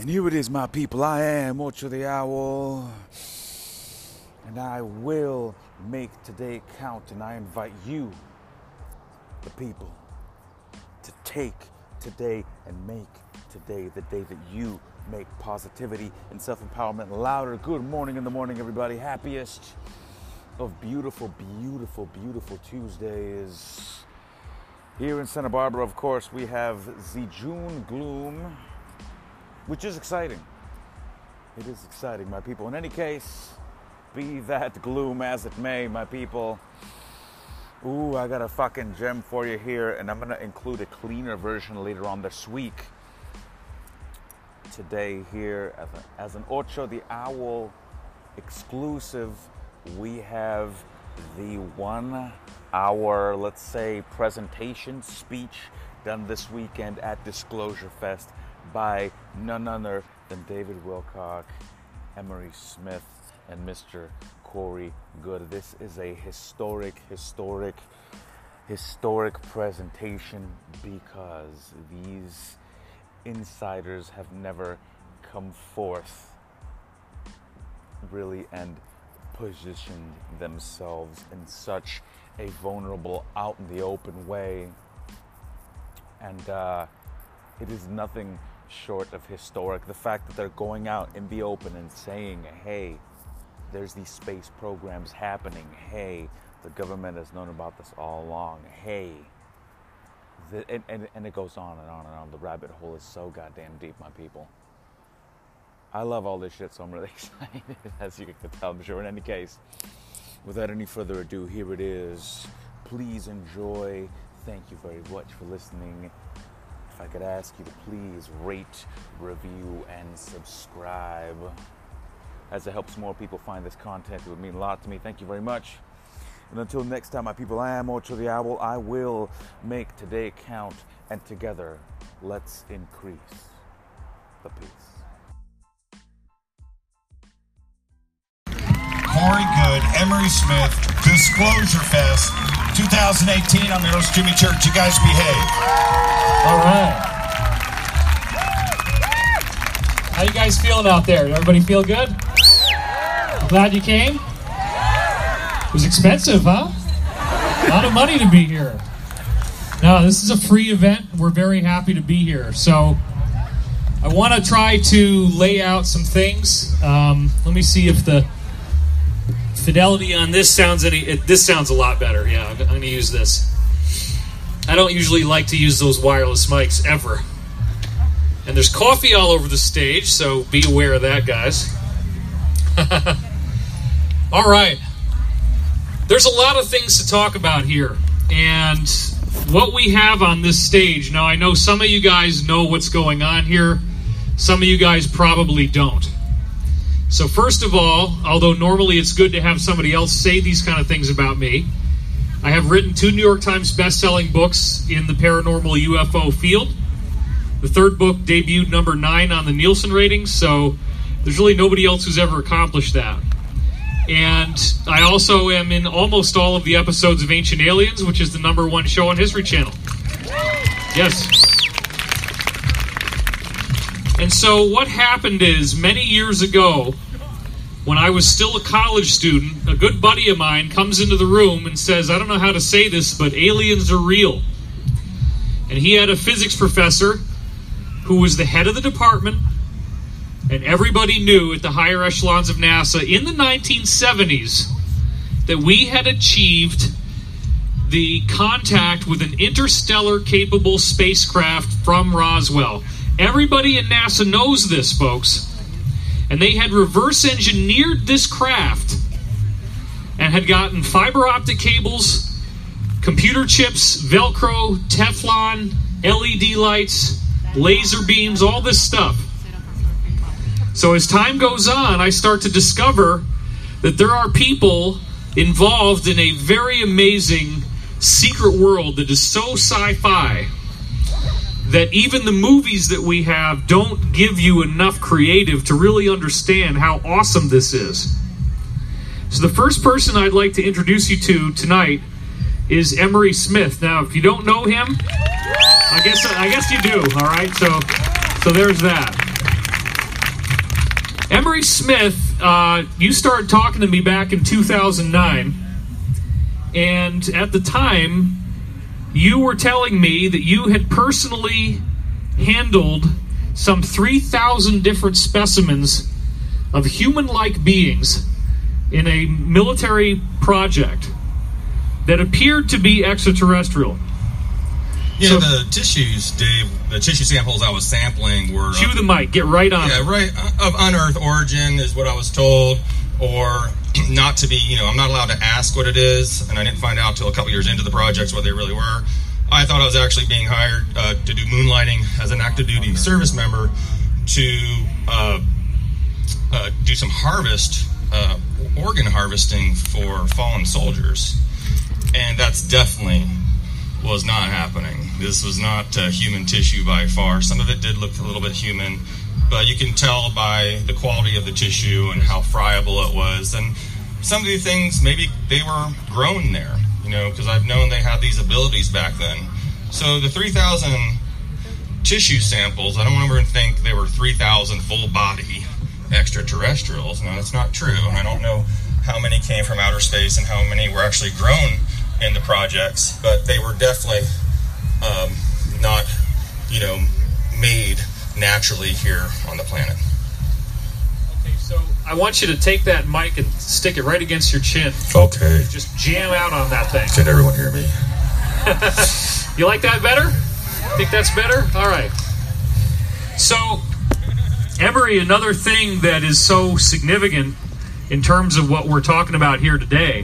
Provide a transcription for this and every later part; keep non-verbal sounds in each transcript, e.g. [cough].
And here it is, my people. I am Ocho the Owl. And I will make today count. And I invite you, the people, to take today and make today the day that you make positivity and self empowerment louder. Good morning in the morning, everybody. Happiest of beautiful, beautiful, beautiful Tuesdays. Here in Santa Barbara, of course, we have the June gloom which is exciting. It is exciting, my people. In any case, be that gloom as it may, my people. Ooh, I got a fucking gem for you here, and I'm gonna include a cleaner version later on this week. Today, here as, a, as an Ocho the Owl exclusive, we have the one hour, let's say, presentation speech done this weekend at Disclosure Fest by none other than David Wilcock, Emery Smith, and Mr. Corey Goode. This is a historic, historic, historic presentation because these insiders have never come forth really and positioned themselves in such a vulnerable, out in the open way. And uh, it is nothing short of historic. The fact that they're going out in the open and saying, hey, there's these space programs happening. Hey, the government has known about this all along. Hey, the, and, and, and it goes on and on and on. The rabbit hole is so goddamn deep, my people. I love all this shit, so I'm really [laughs] excited, as you can tell, I'm sure. In any case, without any further ado, here it is. Please enjoy. Thank you very much for listening if I could ask you to please rate, review, and subscribe. As it helps more people find this content, it would mean a lot to me. Thank you very much. And until next time, my people, I am Ocho the Owl. I will make today count, and together, let's increase the peace. Corey Goode, Emery Smith, Disclosure Fest 2018. I'm your host, Jimmy Church. You guys behave. All right. How you guys feeling out there? Everybody feel good? Glad you came? It was expensive, huh? A lot of money to be here. No, this is a free event. We're very happy to be here. So, I want to try to lay out some things. Um, let me see if the fidelity on this sounds any. It, this sounds a lot better. Yeah, I'm going to use this. I don't usually like to use those wireless mics ever. And there's coffee all over the stage, so be aware of that, guys. [laughs] all right. There's a lot of things to talk about here. And what we have on this stage, now I know some of you guys know what's going on here, some of you guys probably don't. So, first of all, although normally it's good to have somebody else say these kind of things about me, I have written two New York Times best-selling books in the paranormal UFO field. The third book debuted number nine on the Nielsen ratings, so there's really nobody else who's ever accomplished that. And I also am in almost all of the episodes of Ancient Aliens, which is the number one show on History Channel. Yes. And so what happened is many years ago, when I was still a college student, a good buddy of mine comes into the room and says, I don't know how to say this, but aliens are real. And he had a physics professor who was the head of the department, and everybody knew at the higher echelons of NASA in the 1970s that we had achieved the contact with an interstellar capable spacecraft from Roswell. Everybody in NASA knows this, folks and they had reverse engineered this craft and had gotten fiber optic cables, computer chips, Velcro, Teflon, LED lights, laser beams, all this stuff. So as time goes on, I start to discover that there are people involved in a very amazing secret world that is so sci fi that even the movies that we have don't give you enough creative to really understand how awesome this is. So, the first person I'd like to introduce you to tonight is Emery Smith. Now, if you don't know him, I guess I guess you do. All right, so so there's that. Emery Smith, uh, you started talking to me back in 2009, and at the time, you were telling me that you had personally handled some 3,000 different specimens of human like beings in a military project that appeared to be extraterrestrial. Yeah, So- the tissues, Dave, the tissue samples I was sampling were. Cue the mic, get right on Yeah, it. right. uh, Of unearthed origin is what I was told, or [clears throat] not to be. You know, I'm not allowed to ask what it is, and I didn't find out till a couple years into the projects what they really were. I thought I was actually being hired uh, to do moonlighting as an active duty service member to uh, uh, do some harvest, uh, organ harvesting for fallen soldiers, and that's definitely was not happening. This was not uh, human tissue by far. Some of it did look a little bit human, but you can tell by the quality of the tissue and how friable it was. And some of the things, maybe they were grown there, you know, because I've known they had these abilities back then. So the 3,000 tissue samples, I don't ever think they were 3,000 full body extraterrestrials. No, that's not true. And I don't know how many came from outer space and how many were actually grown in the projects, but they were definitely um, not, you know, made naturally here on the planet. Okay, so I want you to take that mic and stick it right against your chin. Okay. Just jam out on that thing. Can everyone hear me? [laughs] You like that better? Think that's better? All right. So, Emery, another thing that is so significant in terms of what we're talking about here today,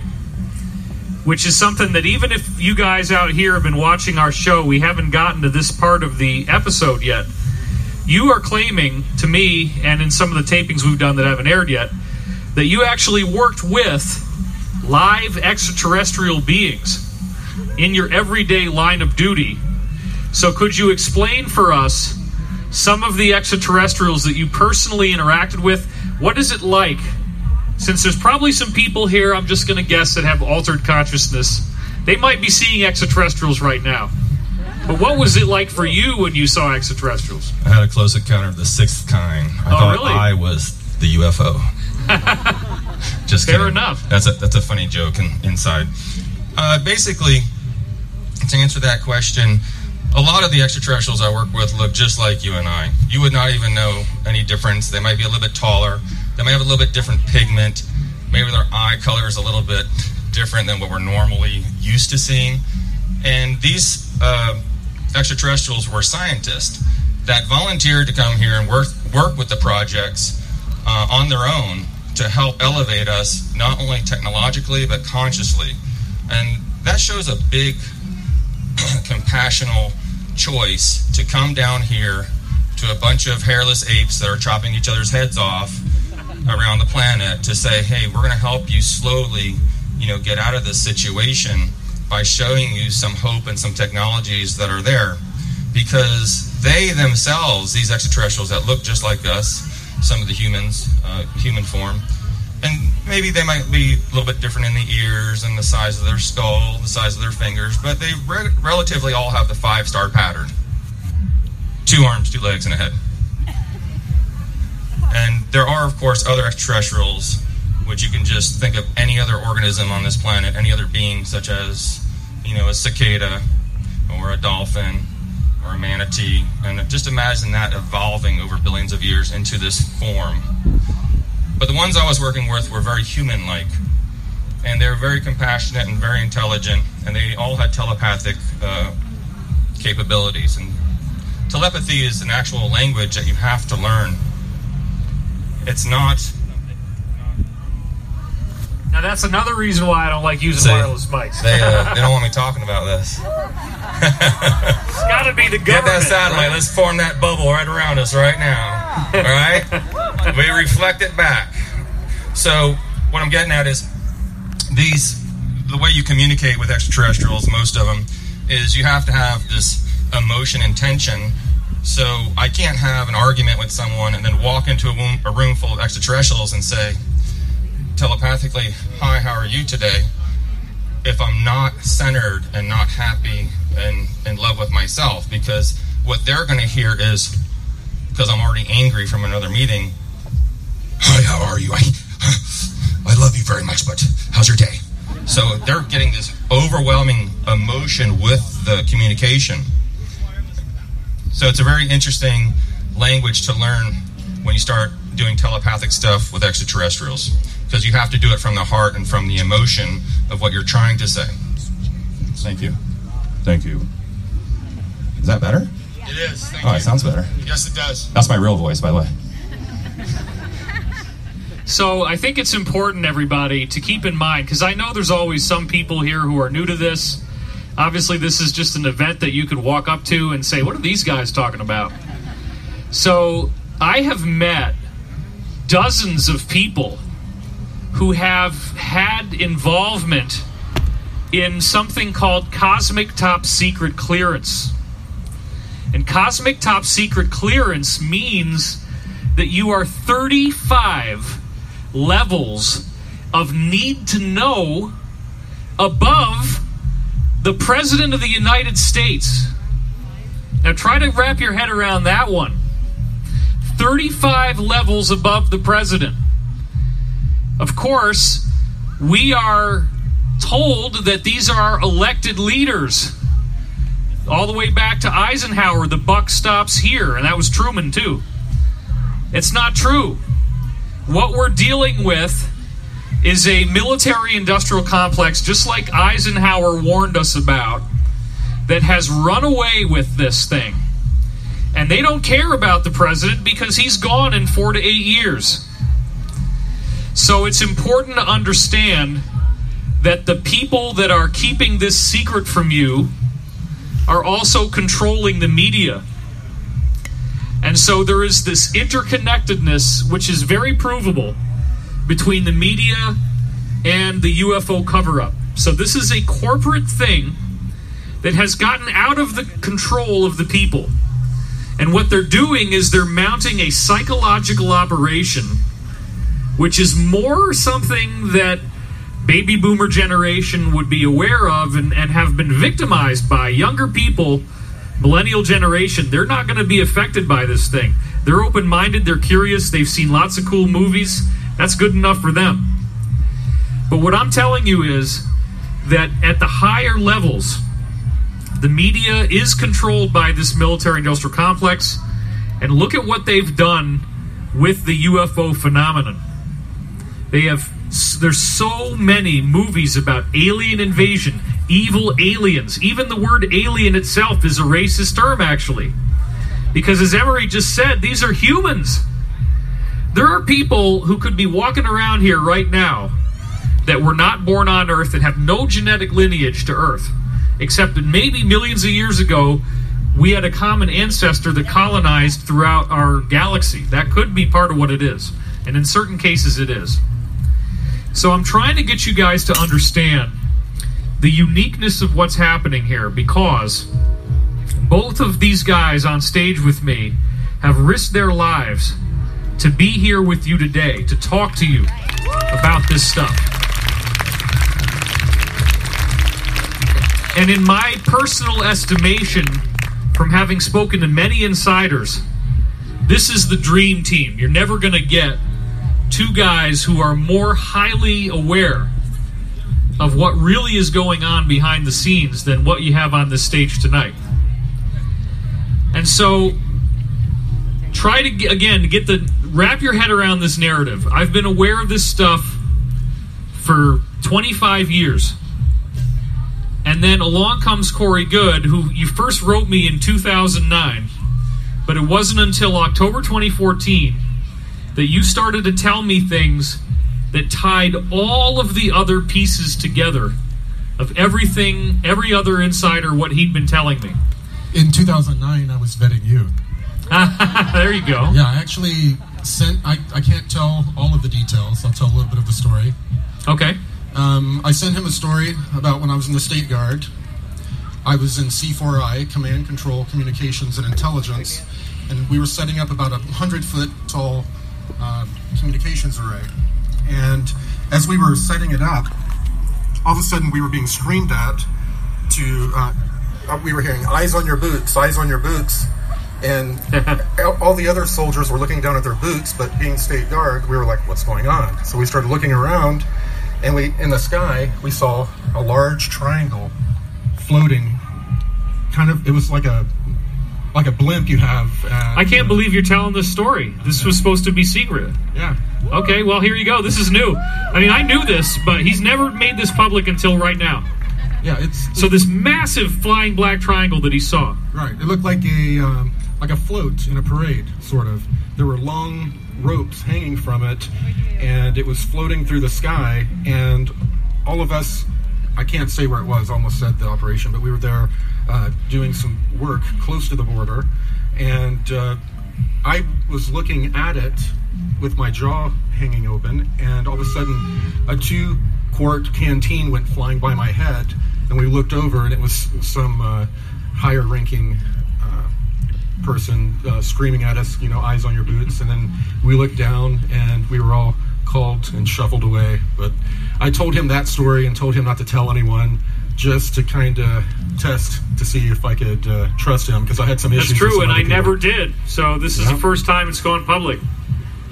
which is something that even if you guys out here have been watching our show, we haven't gotten to this part of the episode yet. You are claiming to me, and in some of the tapings we've done that haven't aired yet, that you actually worked with live extraterrestrial beings in your everyday line of duty. So, could you explain for us some of the extraterrestrials that you personally interacted with? What is it like? Since there's probably some people here, I'm just going to guess, that have altered consciousness. They might be seeing extraterrestrials right now. But what was it like for you when you saw extraterrestrials? I had a close encounter of the sixth kind. I Oh, thought really? I was the UFO. [laughs] Just Fair kidding. enough. That's a that's a funny joke in, inside. Uh, basically, to answer that question, a lot of the extraterrestrials I work with look just like you and I. You would not even know any difference. They might be a little bit taller. They might have a little bit different pigment. Maybe their eye color is a little bit different than what we're normally used to seeing. And these uh, extraterrestrials were scientists that volunteered to come here and work work with the projects uh, on their own to help elevate us not only technologically but consciously, and that shows a big [clears throat] compassional choice to come down here to a bunch of hairless apes that are chopping each other's heads off around the planet to say, hey, we're going to help you slowly, you know, get out of this situation by showing you some hope and some technologies that are there. Because they themselves, these extraterrestrials that look just like us, some of the humans, uh, human form, and maybe they might be a little bit different in the ears and the size of their skull, the size of their fingers, but they re- relatively all have the five star pattern two arms, two legs, and a head. And there are, of course, other extraterrestrials, which you can just think of any other organism on this planet, any other being, such as, you know, a cicada or a dolphin or a manatee. And just imagine that evolving over billions of years into this form. But the ones I was working with were very human like. And they were very compassionate and very intelligent. And they all had telepathic uh, capabilities. And telepathy is an actual language that you have to learn. It's not. That's another reason why I don't like using See, wireless mics. They, uh, [laughs] they don't want me talking about this. It's got to be the government. Get that satellite. Let's form that bubble right around us right now. All right? we reflect it back. So, what I'm getting at is these, the way you communicate with extraterrestrials, most of them, is you have to have this emotion and tension. So, I can't have an argument with someone and then walk into a room, a room full of extraterrestrials and say telepathically, Hi, how are you today? if I'm not centered and not happy and in love with myself, because what they're going to hear is, because I'm already angry from another meeting, Hi, how are you? I, I love you very much, but how's your day? So they're getting this overwhelming emotion with the communication. So it's a very interesting language to learn when you start doing telepathic stuff with extraterrestrials because you have to do it from the heart and from the emotion of what you're trying to say. Thank you. Thank you. Is that better? It is. Thank Oh, you. it sounds better. Yes, it does. That's my real voice, by the way. So I think it's important, everybody, to keep in mind because I know there's always some people here who are new to this. Obviously, this is just an event that you could walk up to and say, "What are these guys talking about?" So I have met dozens of people who have had involvement in something called cosmic top secret clearance. And cosmic top secret clearance means that you are 35 levels of need to know above the President of the United States. Now try to wrap your head around that one. 35 levels above the President. Of course, we are told that these are elected leaders. All the way back to Eisenhower, the buck stops here, and that was Truman too. It's not true. What we're dealing with is a military industrial complex, just like Eisenhower warned us about, that has run away with this thing. And they don't care about the president because he's gone in four to eight years. So it's important to understand that the people that are keeping this secret from you are also controlling the media. And so there is this interconnectedness, which is very provable, between the media and the UFO cover up. So this is a corporate thing that has gotten out of the control of the people. And what they're doing is they're mounting a psychological operation, which is more something that baby boomer generation would be aware of and, and have been victimized by. Younger people, millennial generation, they're not going to be affected by this thing. They're open minded, they're curious, they've seen lots of cool movies. That's good enough for them. But what I'm telling you is that at the higher levels, the media is controlled by this military industrial complex. And look at what they've done with the UFO phenomenon. They have there's so many movies about alien invasion, evil aliens. Even the word alien itself is a racist term actually. Because as Emery just said, these are humans. There are people who could be walking around here right now that were not born on Earth and have no genetic lineage to Earth, except that maybe millions of years ago we had a common ancestor that colonized throughout our galaxy. That could be part of what it is. And in certain cases, it is. So I'm trying to get you guys to understand the uniqueness of what's happening here because both of these guys on stage with me have risked their lives to be here with you today to talk to you about this stuff. And in my personal estimation, from having spoken to many insiders, this is the dream team. You're never going to get two guys who are more highly aware of what really is going on behind the scenes than what you have on this stage tonight. And so try to again get the wrap your head around this narrative. I've been aware of this stuff for 25 years. And then along comes Corey Goode, who you first wrote me in 2009, but it wasn't until October 2014 that you started to tell me things that tied all of the other pieces together of everything, every other insider, what he'd been telling me. In 2009, I was vetting you. [laughs] there you go. Yeah, I actually sent. I, I can't tell all of the details. I'll tell a little bit of the story. Okay. Um, I sent him a story about when I was in the State Guard. I was in C4I, Command, Control, Communications, and Intelligence, and we were setting up about a hundred foot tall uh, communications array. And as we were setting it up, all of a sudden we were being screamed at to. Uh, uh, we were hearing "Eyes on your boots, eyes on your boots," And [laughs] all the other soldiers were looking down at their boots, but being state guard, we were like, what's going on? So we started looking around, and we in the sky, we saw a large triangle floating. Kind of, it was like a like a blimp you have. At, I can't uh, believe you're telling this story. This was supposed to be secret. Yeah. Okay, well, here you go. This is new. I mean, I knew this, but he's never made this public until right now. Yeah, it's So, this massive flying black triangle that he saw. Right. It looked like a um, like a float in a parade, sort of. There were long ropes hanging from it, and it was floating through the sky. And all of us, I can't say where it was. Almost said the operation, but we were there uh, doing some work close to the border, and uh, I was looking at it with my jaw hanging open, and all of a sudden, a two quart canteen went flying by my head, and we looked over, and it was some uh, higher ranking uh, person uh, screaming at us, you know, eyes on your boots, and then we looked down, and we were all called and shuffled away. But I told him that story and told him not to tell anyone. Just to kind of test to see if I could uh, trust him because I had some issues. That's true, and I people. never did. So, this is Yeah. the first time it's gone public.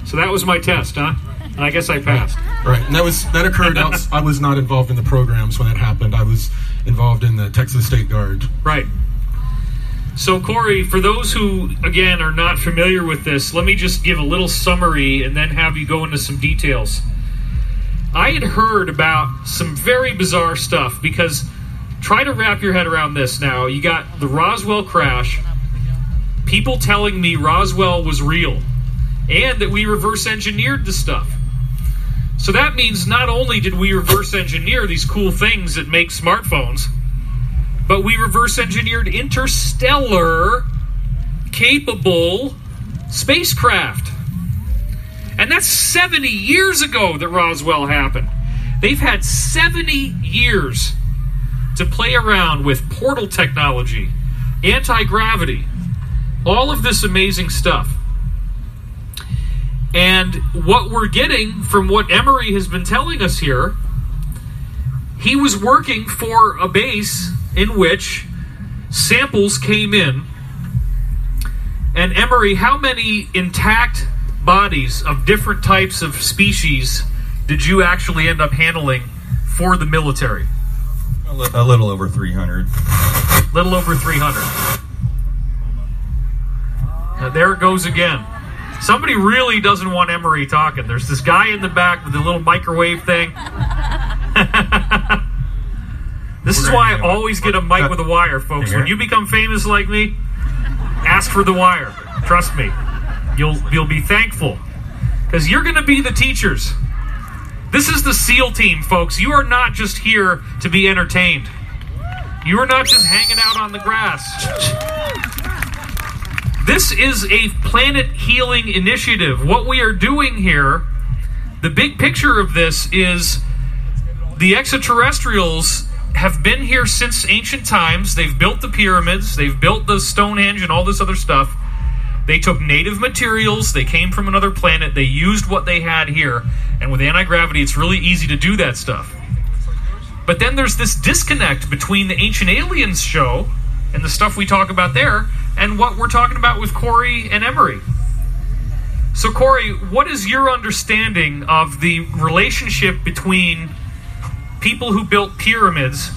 So, that was my test, huh? And I guess I passed. Right, and that was that occurred. outs- I was not involved in the programs when it happened. I was involved in the Texas State Guard. Right. So, Corey, for those who, again, are not familiar with this, let me just give a little summary and then have you go into some details. I had heard about some very bizarre stuff because try to wrap your head around this now. You got the Roswell crash, people telling me Roswell was real, and that we reverse engineered the stuff. So that means not only did we reverse engineer these cool things that make smartphones, but we reverse engineered interstellar capable spacecraft. And that's 70 years ago that Roswell happened. They've had 70 years to play around with portal technology, anti gravity, all of this amazing stuff. And what we're getting from what Emery has been telling us here, he was working for a base in which samples came in. And Emery, how many intact bodies of different types of species did you actually end up handling for the military? A li- a little over 300. little over 300. Now, there it goes again. Somebody really doesn't want Emery talking. There's this guy in the back with the little microwave thing. [laughs] this is why I always get a mic with a wire, folks. When you become famous like me, ask for the wire. Trust me. You'll you'll be thankful. Because you're gonna be the teachers. This is the SEAL team, folks. You are not just here to be entertained. You are not just hanging out on the grass. This is a planet healing initiative. What we are doing here, the big picture of this is the extraterrestrials have been here since ancient times. They've built the pyramids, they've built the Stonehenge and all this other stuff. They took native materials, they came from another planet, they used what they had here, and with anti gravity, it's really easy to do that stuff. But then there's this disconnect between the Ancient Aliens show and the stuff we talk about there and what we're talking about with Corey and Emery. So, Corey, what is your understanding of the relationship between people who built pyramids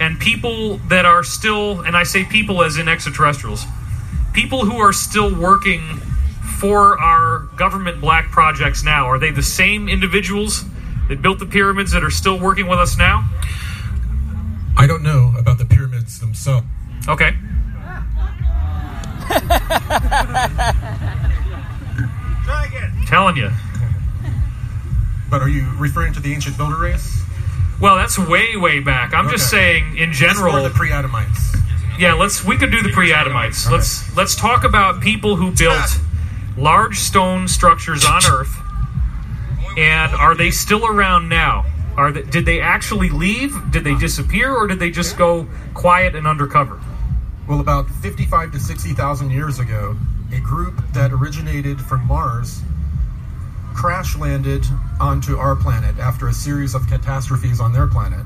and people that are still, and I say people as in extraterrestrials, people who are still working for our government black projects now? Are they the same individuals that built the pyramids that are still working with us now? I don't know about the pyramids themselves. Okay. [laughs] Telling you. But are you referring to the ancient builder race? Well, that's way, way back. I'm just saying, in general. the pre-Adamites? Yeah, let's. We could do the pre-Adamites. Let's let's talk about people who built large stone structures on Earth, and are they still around now? Are they, did they actually leave? Did they disappear, or did they just go quiet and undercover? Well, about 55 to 60,000 years ago, a group that originated from Mars crash landed onto our planet after a series of catastrophes on their planet.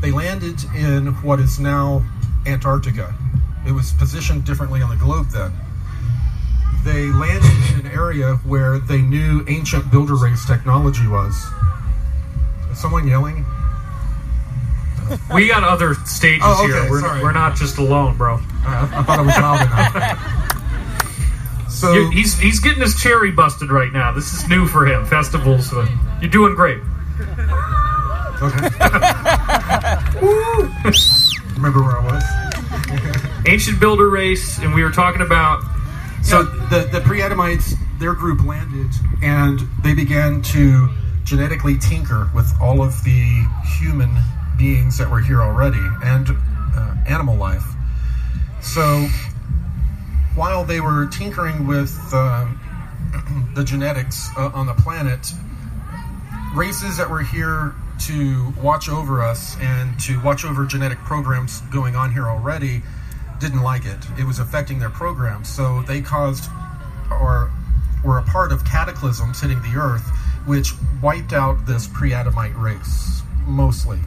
They landed in what is now Antarctica. It was positioned differently on the globe then. they landed in an area where they knew ancient builder race technology was. Is someone yelling? We got other stages Oh, okay, here. We're, sorry. we're not just alone, bro. I, I thought it was loud enough. So You- he's he's getting his cherry busted right now. This is new for him. Festivals. uh, you're doing great. okay. [laughs] [laughs] Remember where I was? [laughs] Ancient builder race, and we were talking about. So the the pre-Adamites, their group landed, and they began to genetically tinker with all of the human beings that were here already and uh, animal life. So while they were tinkering with um, [clears throat] the genetics uh, on the planet, races that were here to watch over us and to watch over genetic programs going on here already didn't like it. It was affecting their programs. So they caused or were a part of cataclysms hitting the earth, which wiped out this pre Adamite race, mostly.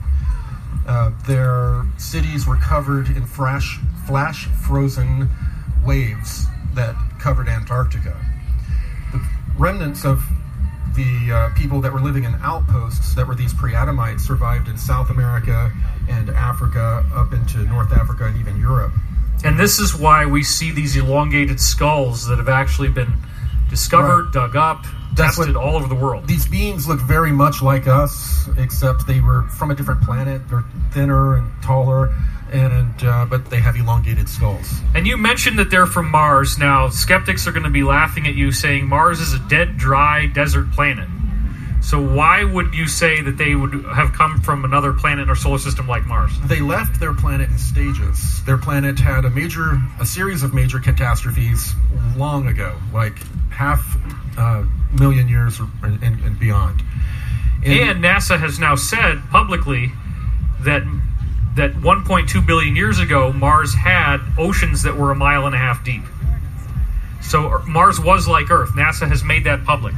Uh, their cities were covered in flash, flash frozen waves that covered Antarctica. The remnants of the uh, people that were living in outposts that were these pre-Adamites survived in South America and Africa, up into North Africa and even Europe. And this is why we see these elongated skulls that have actually been discovered, Right. dug up, That's tested all over the world. These beings look very much like us, except they were from a different planet. They're thinner and taller, and uh, but they have elongated skulls. And you mentioned that they're from Mars. Now, skeptics are going to be laughing at you saying Mars is a dead, dry desert planet. So, why would you say that they would have come from another planet in our solar system like Mars? They left their planet in stages. Their planet had a major, a series of major catastrophes long ago, like half uh, million years or, and, and beyond. And NASA has now said publicly that that 1.2 billion years ago, Mars had oceans that were a mile and a half deep. So Mars was like Earth. NASA has made that public.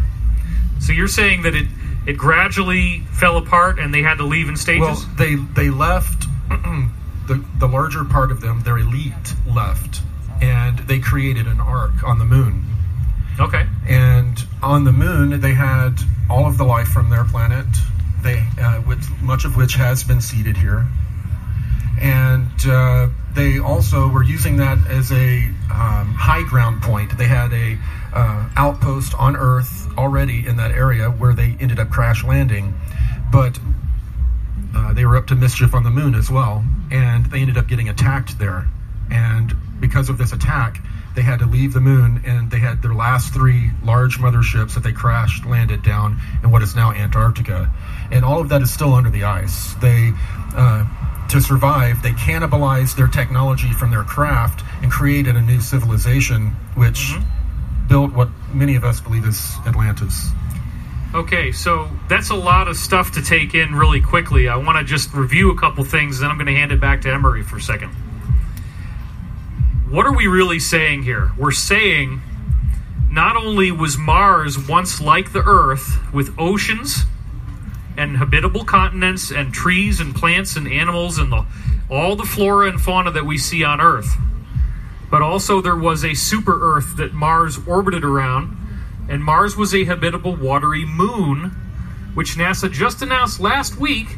So you're saying that it it gradually fell apart and they had to leave in stages? Well, they they left [clears throat] the the larger part of them, their elite left, and they created an ark on the moon. okay. And on the moon, they had all of the life from their planet, they uh, which, much of which has been seeded here. And uh, they also were using that as a um, high ground point. They had a uh, outpost on Earth already in that area where they ended up crash landing, but uh, they were up to mischief on the moon as well, and they ended up getting attacked there. And because of this attack, they had to leave the moon, and they had their last three large motherships that they crashed landed down in what is now Antarctica, and all of that is still under the ice. They uh, to survive, they cannibalized their technology from their craft and created a new civilization, which mm-hmm. built what many of us believe is Atlantis. Okay, so that's a lot of stuff to take in really quickly. I want to just review a couple things, then I'm going to hand it back to Emery for a second. What are we really saying here? We're saying not only was Mars once like the Earth with oceans and habitable continents and trees and plants and animals and the, all the flora and fauna that we see on Earth, but also there was a super Earth that Mars orbited around, and Mars was a habitable watery moon, which NASA just announced last week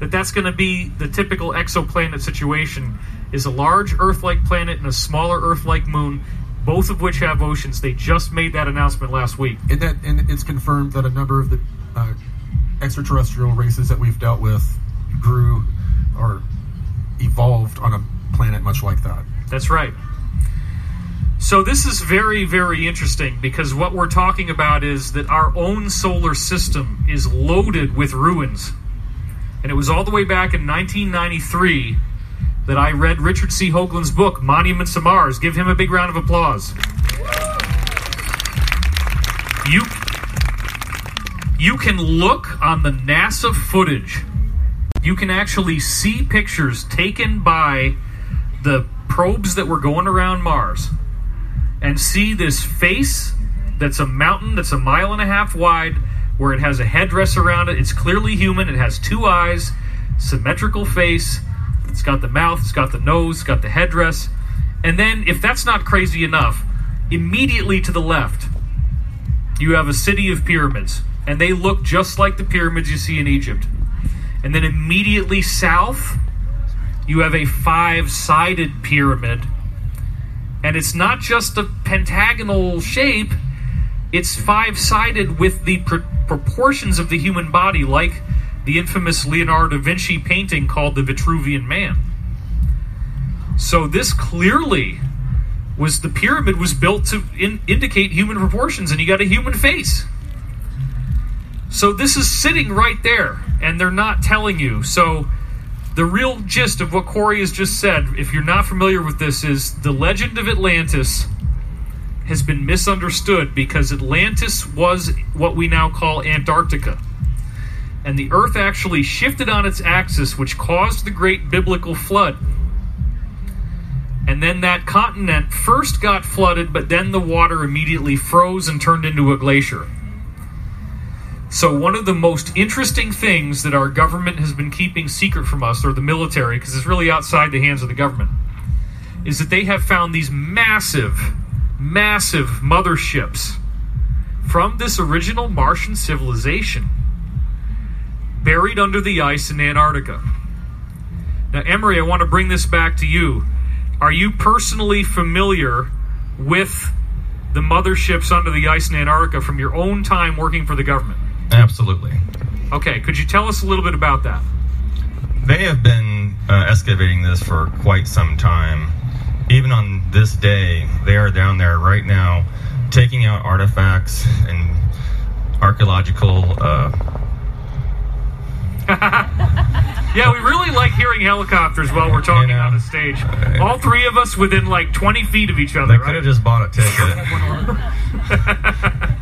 that that's going to be the typical exoplanet situation is a large Earth-like planet and a smaller Earth-like moon, both of which have oceans. They just made that announcement last week. and that and it's confirmed that a number of the uh, extraterrestrial races that we've dealt with grew or evolved on a planet much like that. That's right. So this is very, very interesting because what we're talking about is that our own solar system is loaded with ruins. And it was all the way back in 1993 that I read Richard C. Hoagland's book, Monuments to Mars. Give him a big round of applause. You, you can look on the NASA footage. You can actually see pictures taken by the probes that were going around Mars and see this face that's a mountain that's a mile and a half wide where it has a headdress around it. It's clearly human. It has two eyes, symmetrical face. It's got the mouth, it's got the nose, it's got the headdress. And then, if that's not crazy enough, Immediately to the left, you have a city of pyramids, and they look just like the pyramids you see in Egypt. And then immediately south, you have a five sided pyramid. And it's not just a pentagonal shape, it's five sided with the pr- proportions of the human body, like the infamous Leonardo da Vinci painting called The Vitruvian Man. So this clearly was the pyramid was built to in, indicate human proportions, and you got a human face. So this is sitting right there, and they're not telling you. So the real gist of what Corey has just said, if you're not familiar with this, is the legend of Atlantis has been misunderstood because Atlantis was what we now call Antarctica. And the Earth actually shifted on its axis, which caused the great biblical flood. And then that continent first got flooded, but then the water immediately froze and turned into a glacier. So, one of the most interesting things that our government has been keeping secret from us, or the military, because it's really outside the hands of the government, is that they have found these massive, massive motherships from this original Martian civilization buried under the ice in Antarctica. Now, Emery, I want to bring this back to you. Are you personally familiar with the motherships under the ice in Antarctica from your own time working for the government? Absolutely. Okay, could you tell us a little bit about that? They have been uh, excavating this for quite some time. Even on this day, they are down there right now taking out artifacts and archaeological uh, [laughs] yeah, we really like hearing helicopters while we're talking You know, on a stage. All three of us within like 20 feet of each other. They could have just bought a ticket.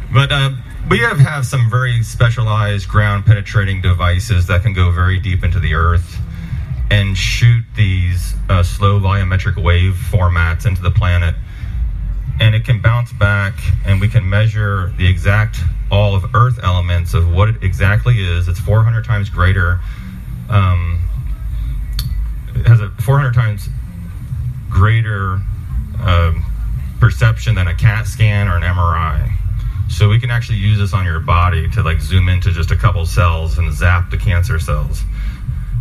[laughs] but uh, we have, have some very specialized ground penetrating devices that can go very deep into the earth and shoot these uh, slow volumetric wave formats into the planet. And it can bounce back, and we can measure the exact all of Earth elements of what it exactly is. It's 400 times greater. Um, it has a 400 times greater um, perception than a CAT scan or an MRI. So we can actually use this on your body to like zoom into just a couple cells and zap the cancer cells.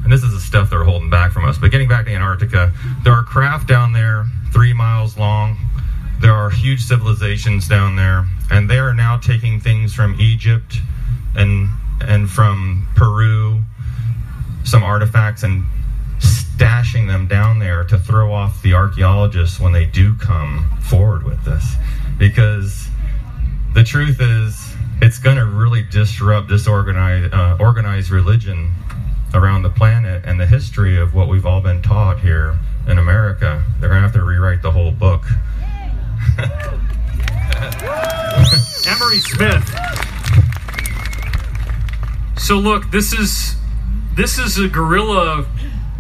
And this is the stuff they're holding back from us. But getting back to Antarctica, there are craft down there three miles long. There are huge civilizations down there, and they are now taking things from Egypt and and from Peru, some artifacts, and stashing them down there to throw off the archaeologists when they do come forward with this. Because the truth is, it's going to really disrupt this organized, uh, organized religion around the planet and the history of what we've all been taught here in America. They're going to have to rewrite the whole book. [laughs] Emery Smith. So look, this is this is a guerrilla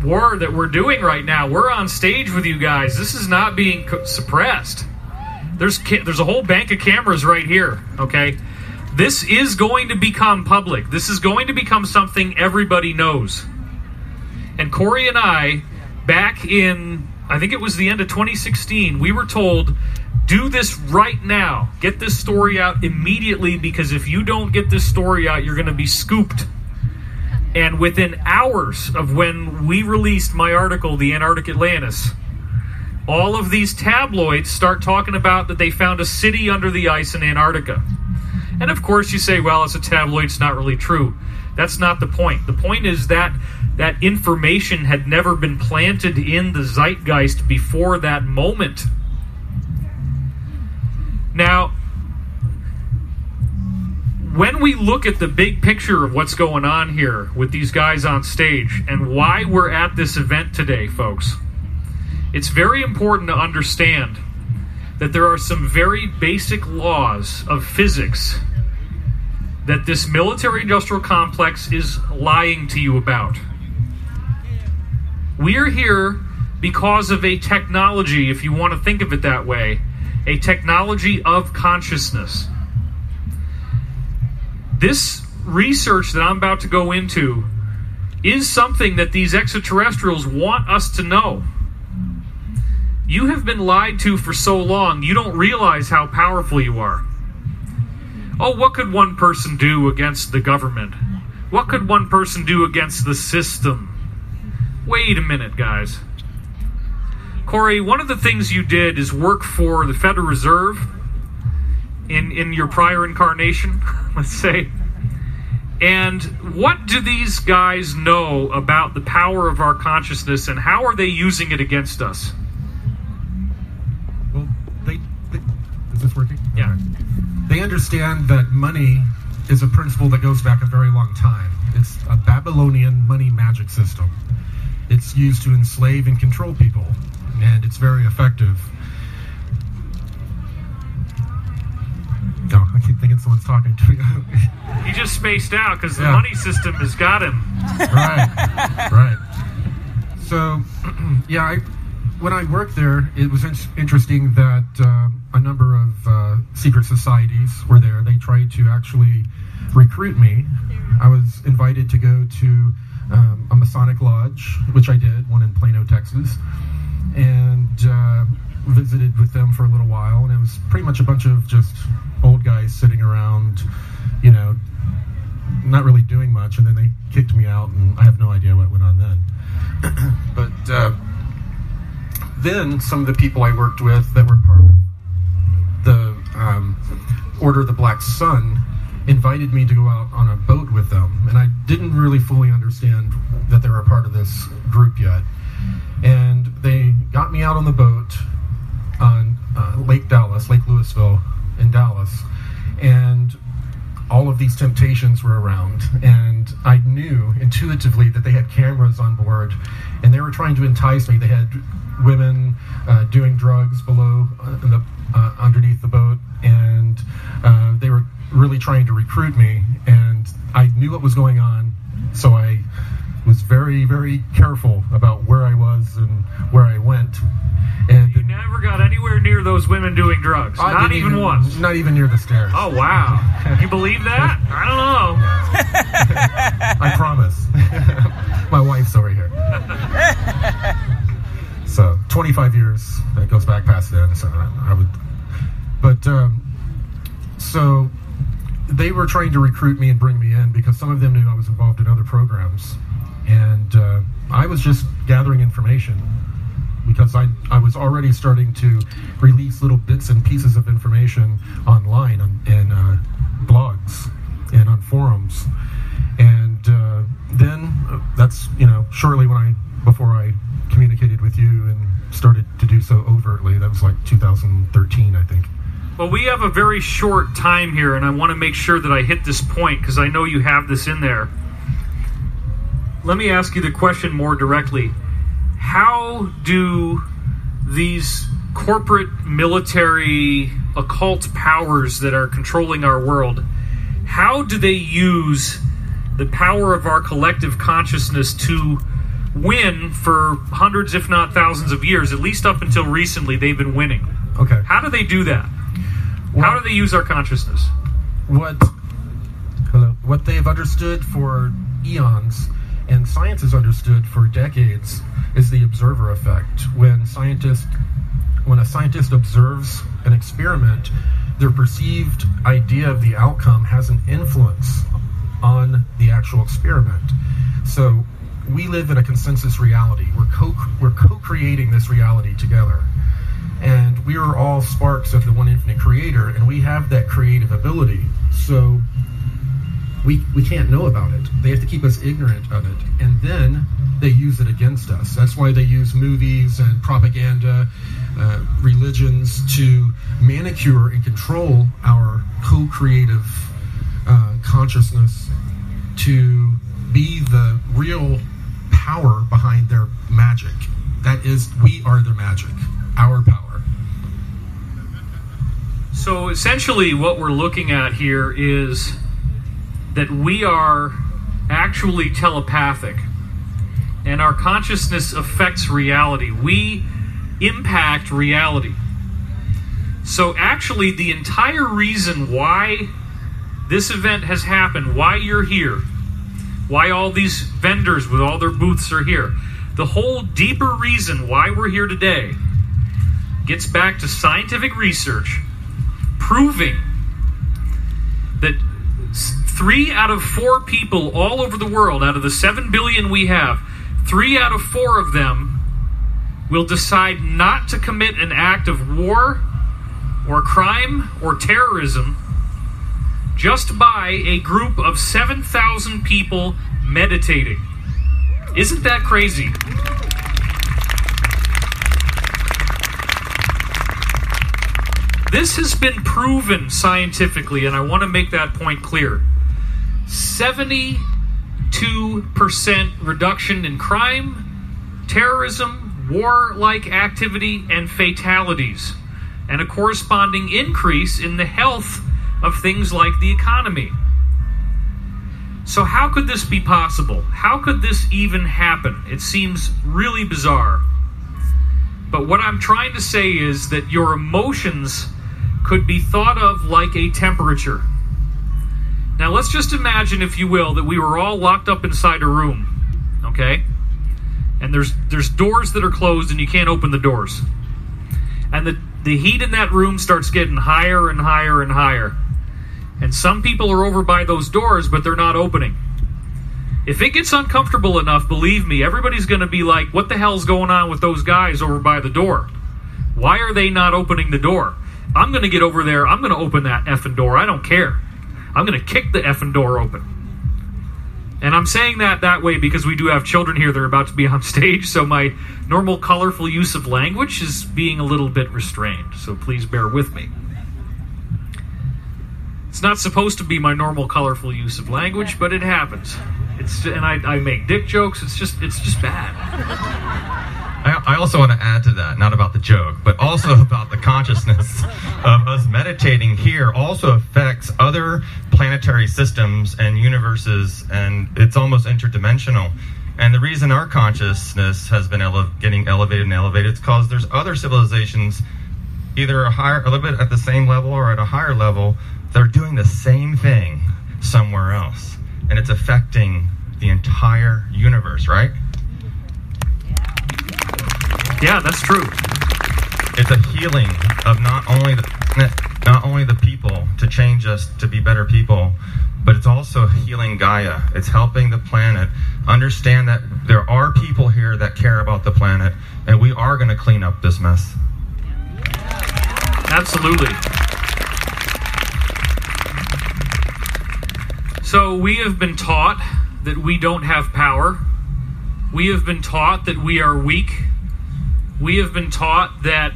war that we're doing right now. We're on stage with you guys. This is not being suppressed. There's ca- there's a whole bank of cameras right here. Okay, this is going to become public. This is going to become something everybody knows. And Corey and I, back in I think it was the end of 2016, we were told do this right now. Get this story out immediately because if you don't get this story out, you're going to be scooped. And within hours of when we released my article, The Antarctic Atlantis, all of these tabloids start talking about that they found a city under the ice in Antarctica. And of course, you say, well, it's a tabloid, it's not really true. That's not the point. The point is that that information had never been planted in the zeitgeist before that moment. Now, when we look at the big picture of what's going on here with these guys on stage and why we're at this event today, folks, it's very important to understand that there are some very basic laws of physics that this military industrial complex is lying to you about. We're here because of a technology, if you want to think of it that way, a technology of consciousness. This research that I'm about to go into is something that these extraterrestrials want us to know. You have been lied to for so long, you don't realize how powerful you are. Oh, what could one person do against the government? What could one person do against the system? Wait a minute, guys. Corey, one of the things you did is work for the Federal Reserve in, in your prior incarnation, [laughs] let's say. And what do these guys know about the power of our consciousness and how are they using it against us? This working? Yeah. Okay. They understand that money is a principle that goes back a very long time. It's a Babylonian money magic system. It's used to enslave and control people, and it's very effective. No, I keep thinking someone's talking to me. [laughs] He just spaced out because the Yeah. money system has got him. right, right. [laughs] So, [clears throat] yeah, I, when I worked there, it was in- interesting that uh, a number of uh, secret societies were there. They tried to actually recruit me. I was invited to go to um, a Masonic lodge, which I did, one in Plano, Texas, and uh, visited with them for a little while. And it was pretty much a bunch of just old guys sitting around, you know, not really doing much, and then they kicked me out, and I have no idea what went on then. [clears throat] but uh, then some of the people I worked with that were part of the um, Order of the Black Sun invited me to go out on a boat with them, and I didn't really fully understand that they were a part of this group yet. And they got me out on the boat on uh, Lake Dallas, Lake Lewisville in Dallas, and all of these temptations were around, and I knew intuitively that they had cameras on board, and they were trying to entice me. They had women uh, doing drugs below uh, the, uh, underneath the boat, and uh, they were really trying to recruit me. And I knew what was going on, so I was very, very careful about where I was and where I went. And You never got anywhere near those women doing drugs. I Not didn't even once. Not even near the stairs. Oh, wow. You believe that? I don't know. [laughs] I promise. [laughs] My wife's over here. [laughs] so 25 years. That goes back past then. So I, I would. But um, so they were trying to recruit me and bring me in because some of them knew I was involved in other programs, and uh, I was just gathering information because I, I was already starting to release little bits and pieces of information online on, in uh, blogs and on forums. And uh, then uh, that's, you know, shortly when I, before I communicated with you and started to do so overtly, that was like 2013, I think. Well, we have a very short time here, and I want to make sure that I hit this point because I know you have this in there. Let me ask you the question more directly. How do these corporate military occult powers that are controlling our world how do they use the power of our collective consciousness to win for hundreds if not thousands of years at least up until recently they've been winning Okay. how do they do that how do they use our consciousness what hello what they have understood for eons and science has understood for decades is the observer effect. When scientists when a scientist observes an experiment their perceived idea of the outcome has an influence on the actual experiment. So we live in a consensus reality. We're co we're co-creating this reality together. And we are all sparks of the one infinite creator and we have that creative ability. So we we can't know about it. They have to keep us ignorant of it. And then they use it against us. That's why they use movies and propaganda uh, religions to manicure and control our co-creative uh, consciousness to be the real power behind their magic. That is we are their magic our power. So essentially, what we're looking at here is that we are actually telepathic, and our consciousness affects reality. We impact reality. So, actually, the entire reason why this event has happened, why you're here, why all these vendors with all their booths are here, the whole deeper reason why we're here today gets back to scientific research proving that three out of four people all over the world, out of the seven billion we have, three out of four of them will decide not to commit an act of war or crime or terrorism just by a group of 7,000 people meditating. Isn't that crazy? This has been proven scientifically, and I want to make that point clear. 72% reduction in crime, terrorism, war like activity, and fatalities, and a corresponding increase in the health of things like the economy. So, how could this be possible? How could this even happen? It seems really bizarre. But what I'm trying to say is that your emotions could be thought of like a temperature. Now, let's just imagine, if you will, that we were all locked up inside a room, okay? And there's there's doors that are closed and you can't open the doors. And the, the heat in that room starts getting higher and higher and higher. And some people are over by those doors, but they're not opening. If it gets uncomfortable enough, believe me, everybody's going to be like, what the hell's going on with those guys over by the door? Why are they not opening the door? I'm going to get over there. I'm going to open that effing door. I don't care. I'm going to kick the effing door open. And I'm saying that that way because we do have children here that are about to be on [laughs] stage, so my normal colorful use of language is being a little bit restrained. So please bear with me. It's not supposed to be my normal colorful use of language, but it happens. It's and I, I make dick jokes. It's just it's just bad. I, I also want to add to that, not about the joke, but also [laughs] about the consciousness of us meditating here also affects other planetary systems and universes, and it's almost interdimensional. And the reason our consciousness has been ele- getting elevated and elevated is because there's other civilizations, either a higher, a little bit at the same level or at a higher level, that are doing the same thing somewhere else, and it's affecting the entire universe, right? Yeah, that's true. It's a healing of not only the not only the people to change us to be better people, but it's also healing Gaia. It's helping the planet understand that there are people here that care about the planet, and we are going to clean up this mess. Absolutely. So we have been taught that we don't have power. We have been taught that we are weak we have been taught that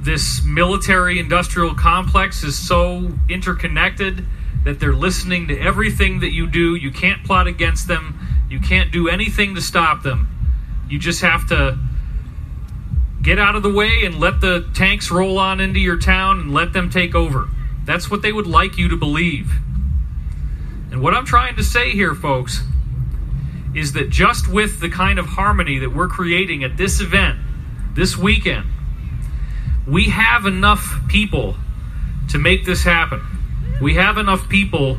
this military industrial complex is so interconnected that they're listening to everything that you do. You can't plot against them, you can't do anything to stop them. You just have to get out of the way and let the tanks roll on into your town and let them take over. That's what they would like you to believe. And what I'm trying to say here, folks, is that just with the kind of harmony that we're creating at this event, this weekend, we have enough people to make this happen. We have enough people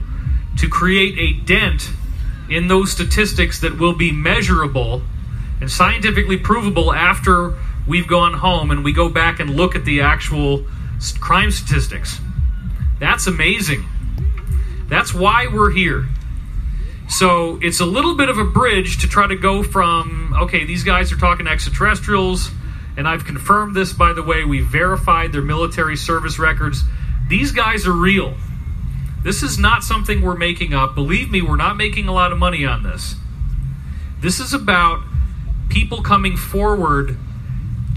to create a dent in those statistics that will be measurable and scientifically provable after we've gone home and we go back and look at the actual crime statistics. That's amazing. That's why we're here. So it's a little bit of a bridge to try to go from, okay, these guys are talking extraterrestrials, and I've confirmed this, by the way. We verified their military service records. These guys are real. This is not something we're making up. Believe me, we're not making a lot of money on this. This is about people coming forward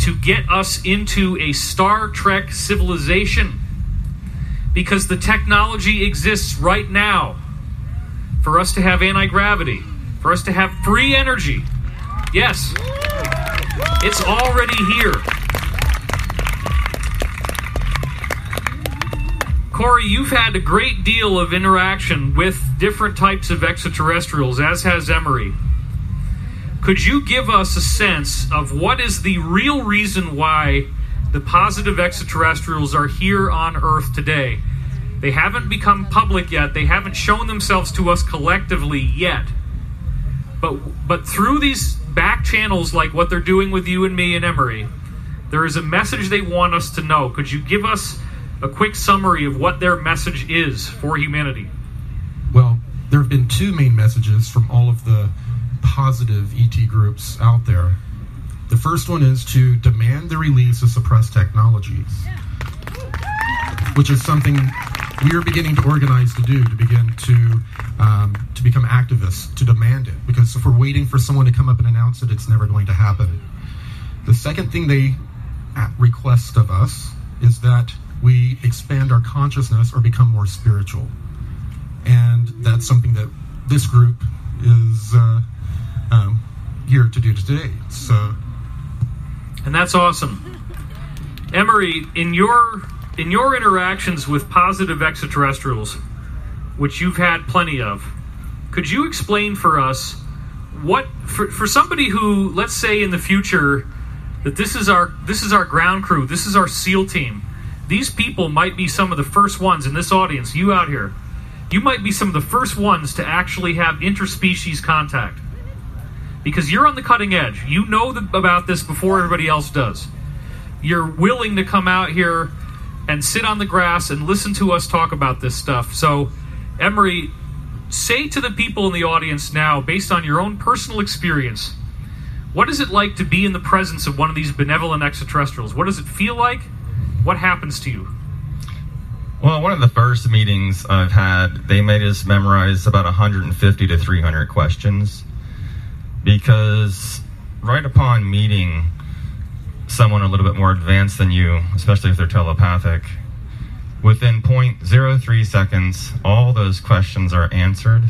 to get us into a Star Trek civilization because the technology exists right now for us to have anti gravity, for us to have free energy. Yes, it's already here. Corey, you've had a great deal of interaction with different types of extraterrestrials, as has Emery. Could you give us a sense of what is the real reason why the positive extraterrestrials are here on Earth today? They haven't become public yet. They haven't shown themselves to us collectively yet. But but through these back channels like what they're doing with you and me and Emery, There is a message they want us to know. Could you give us a quick summary of what their message is for humanity? Well, there have been two main messages from all of the positive ET groups out there. The first one is to demand the release of suppressed technologies, which is something we are beginning to organize to do to begin to um, to become activists to demand it. Because if we're waiting for someone to come up and announce it, it's never going to happen. The second thing they request of us is that we expand our consciousness or become more spiritual, and that's something that this group is uh, um, here to do today. So, and that's awesome. Emery, in your in your interactions with positive extraterrestrials, which you've had plenty of, could you explain for us what for, for somebody who, let's say in the future, that this is our this is our ground crew, this is our SEAL team. These people might be some of the first ones in this audience, you out here. You might be some of the first ones to actually have interspecies contact. Because you're on the cutting edge. You know the, about this before everybody else does. You're willing to come out here and sit on the grass and listen to us talk about this stuff. So, Emery, say to the people in the audience now, based on your own personal experience, what is it like to be in the presence of one of these benevolent extraterrestrials? What does it feel like? What happens to you? Well, one of the first meetings I've had, they made us memorize about 150 to 300 questions because right upon meeting someone a little bit more advanced than you, especially if they're telepathic, within 0.03 seconds, all those questions are answered.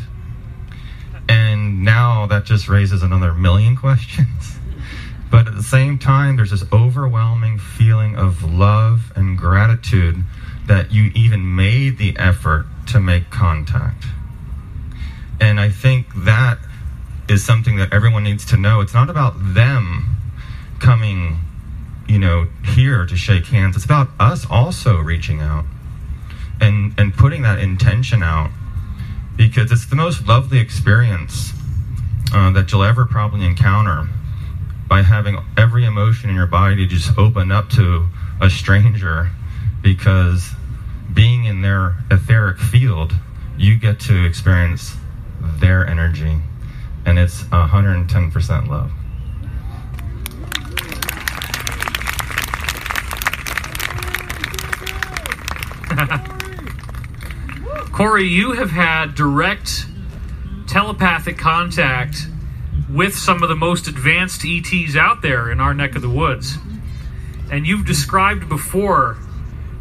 And now that just raises another million [laughs] questions. But at the same time, there's this overwhelming feeling of love and gratitude that you even made the effort to make contact. And I think that is something that everyone needs to know. It's not about them coming you know, here to shake hands. It's about us also reaching out and and putting that intention out because it's the most lovely experience uh, that you'll ever probably encounter by having every emotion in your body just open up to a stranger because being in their etheric field you get to experience their energy and it's 110% love [laughs] Corey, you have had direct telepathic contact with some of the most advanced ETs out there in our neck of the woods. And you've described before